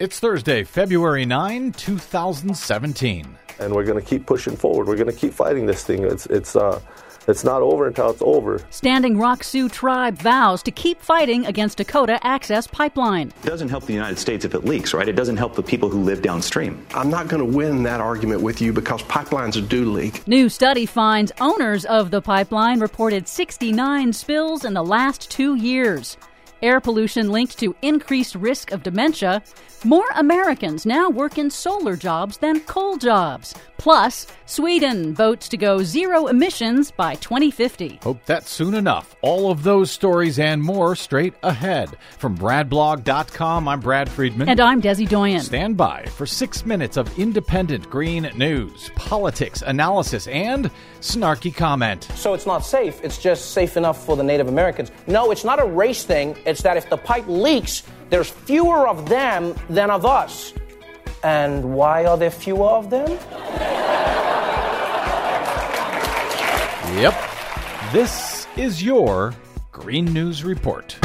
It's Thursday, February 9, 2017. And we're going to keep pushing forward. We're going to keep fighting this thing. It's, it's, uh, it's not over until it's over. Standing Rock Sioux tribe vows to keep fighting against Dakota Access Pipeline. It doesn't help the United States if it leaks, right? It doesn't help the people who live downstream. I'm not going to win that argument with you because pipelines do leak. New study finds owners of the pipeline reported 69 spills in the last two years. Air pollution linked to increased risk of dementia. More Americans now work in solar jobs than coal jobs. Plus, Sweden votes to go zero emissions by 2050. Hope that's soon enough. All of those stories and more straight ahead. From BradBlog.com, I'm Brad Friedman. And I'm Desi Doyen. Stand by for six minutes of independent green news, politics, analysis, and snarky comment. So it's not safe, it's just safe enough for the Native Americans. No, it's not a race thing, it's that if the pipe leaks, there's fewer of them than of us. And why are there fewer of them? Yep. This is your Green News Report.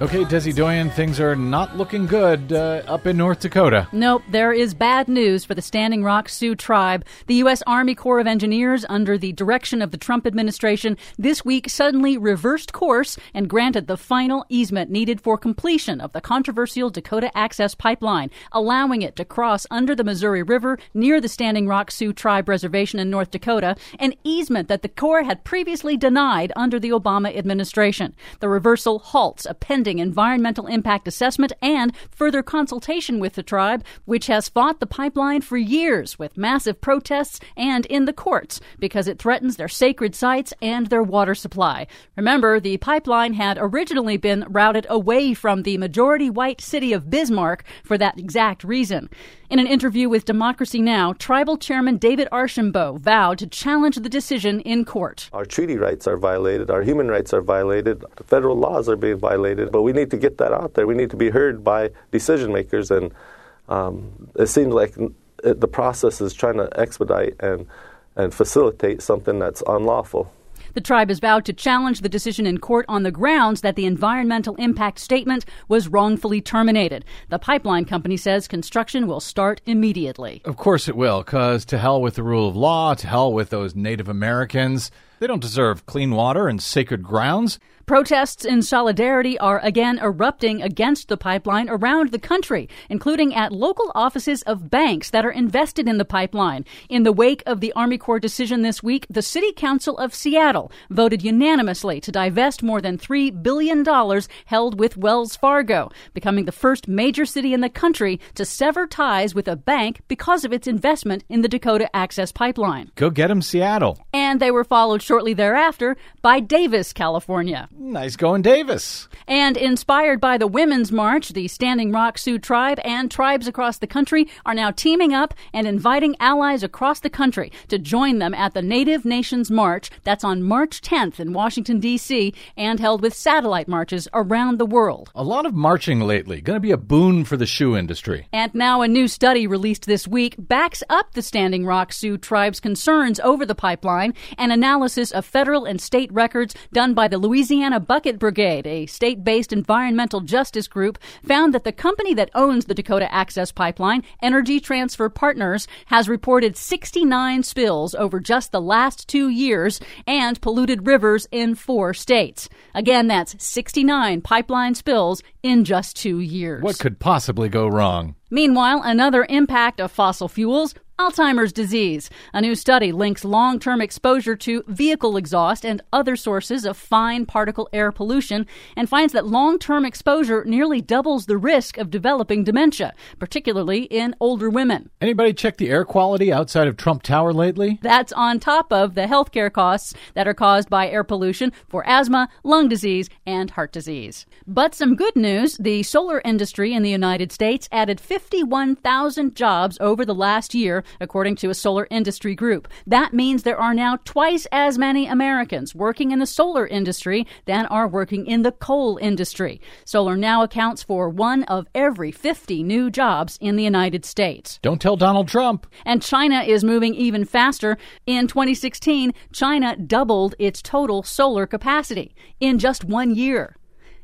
Okay, Desi Doyen, things are not looking good uh, up in North Dakota. Nope, there is bad news for the Standing Rock Sioux tribe. The U.S. Army Corps of Engineers, under the direction of the Trump administration, this week suddenly reversed course and granted the final easement needed for completion of the controversial Dakota Access Pipeline, allowing it to cross under the Missouri River near the Standing Rock Sioux tribe reservation in North Dakota, an easement that the Corps had previously denied under the Obama administration. The reversal halts a pending environmental impact assessment and further consultation with the tribe, which has fought the pipeline for years with massive protests and in the courts because it threatens their sacred sites and their water supply. Remember, the pipeline had originally been routed away from the majority white city of Bismarck for that exact reason. In an interview with Democracy Now!, Tribal Chairman David Archambault vowed to challenge the decision in court. Our treaty rights are violated, our human rights are violated, the federal laws are being violated, but we need to get that out there. We need to be heard by decision makers, and um, it seems like the process is trying to expedite and, and facilitate something that's unlawful. The tribe has vowed to challenge the decision in court on the grounds that the environmental impact statement was wrongfully terminated. The pipeline company says construction will start immediately. Of course it will, because to hell with the rule of law, to hell with those Native Americans. They don't deserve clean water and sacred grounds. Protests in solidarity are again erupting against the pipeline around the country, including at local offices of banks that are invested in the pipeline. In the wake of the Army Corps decision this week, the City Council of Seattle voted unanimously to divest more than $3 billion held with Wells Fargo, becoming the first major city in the country to sever ties with a bank because of its investment in the Dakota Access Pipeline. Go get get 'em, Seattle. And they were followed shortly thereafter by Davis, California. Nice going, Davis. And inspired by the Women's March, the Standing Rock Sioux tribe and tribes across the country are now teaming up and inviting allies across the country to join them at the Native Nations March. That's on March 10th in Washington, D.C., and held with satellite marches around the world. A lot of marching lately. Going to be a boon for the shoe industry. And now a new study released this week backs up the Standing Rock Sioux tribe's concerns over the pipeline. An analysis of federal and state records done by the Louisiana Louisiana Bucket Brigade, a state based environmental justice group, found that the company that owns the Dakota Access Pipeline, Energy Transfer Partners, has reported 69 spills over just the last two years and polluted rivers in four states. Again, that's 69 pipeline spills in just two years. What could possibly go wrong? Meanwhile, another impact of fossil fuels Alzheimer's disease. A new study links long term exposure to vehicle exhaust and other sources of fine particle air pollution and finds that long term exposure nearly doubles the risk of developing dementia, particularly in older women. Anybody check the air quality outside of Trump Tower lately? That's on top of the healthcare costs that are caused by air pollution for asthma, lung disease, and heart disease. But some good news the solar industry in the United States added 51,000 jobs over the last year, according to a solar industry group. That means there are now twice as many Americans working in the solar industry than are working in the coal industry. Solar now accounts for one of every 50 new jobs in the United States. Don't tell Donald Trump. And China is moving even faster. In 2016, China doubled its total solar capacity in just one year.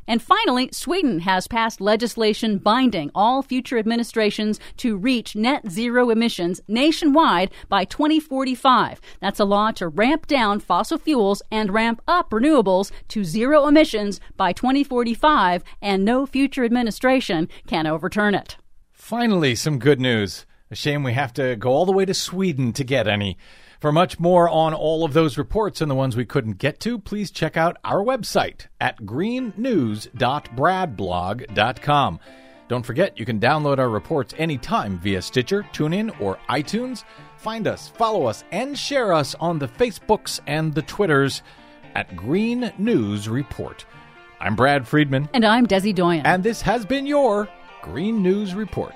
And finally, Sweden has passed legislation binding all future administrations to reach net zero emissions nationwide by 2045. That's a law to ramp down fossil fuels and ramp up renewables to zero emissions by 2045, and no future administration can overturn it. Finally, some good news. A shame we have to go all the way to Sweden to get any. For much more on all of those reports and the ones we couldn't get to, please check out our website at greennews.bradblog.com. Don't forget, you can download our reports anytime via Stitcher, TuneIn, or iTunes. Find us, follow us, and share us on the Facebooks and the Twitters at Green News Report. I'm Brad Friedman. And I'm Desi Doyen. And this has been your Green News Report.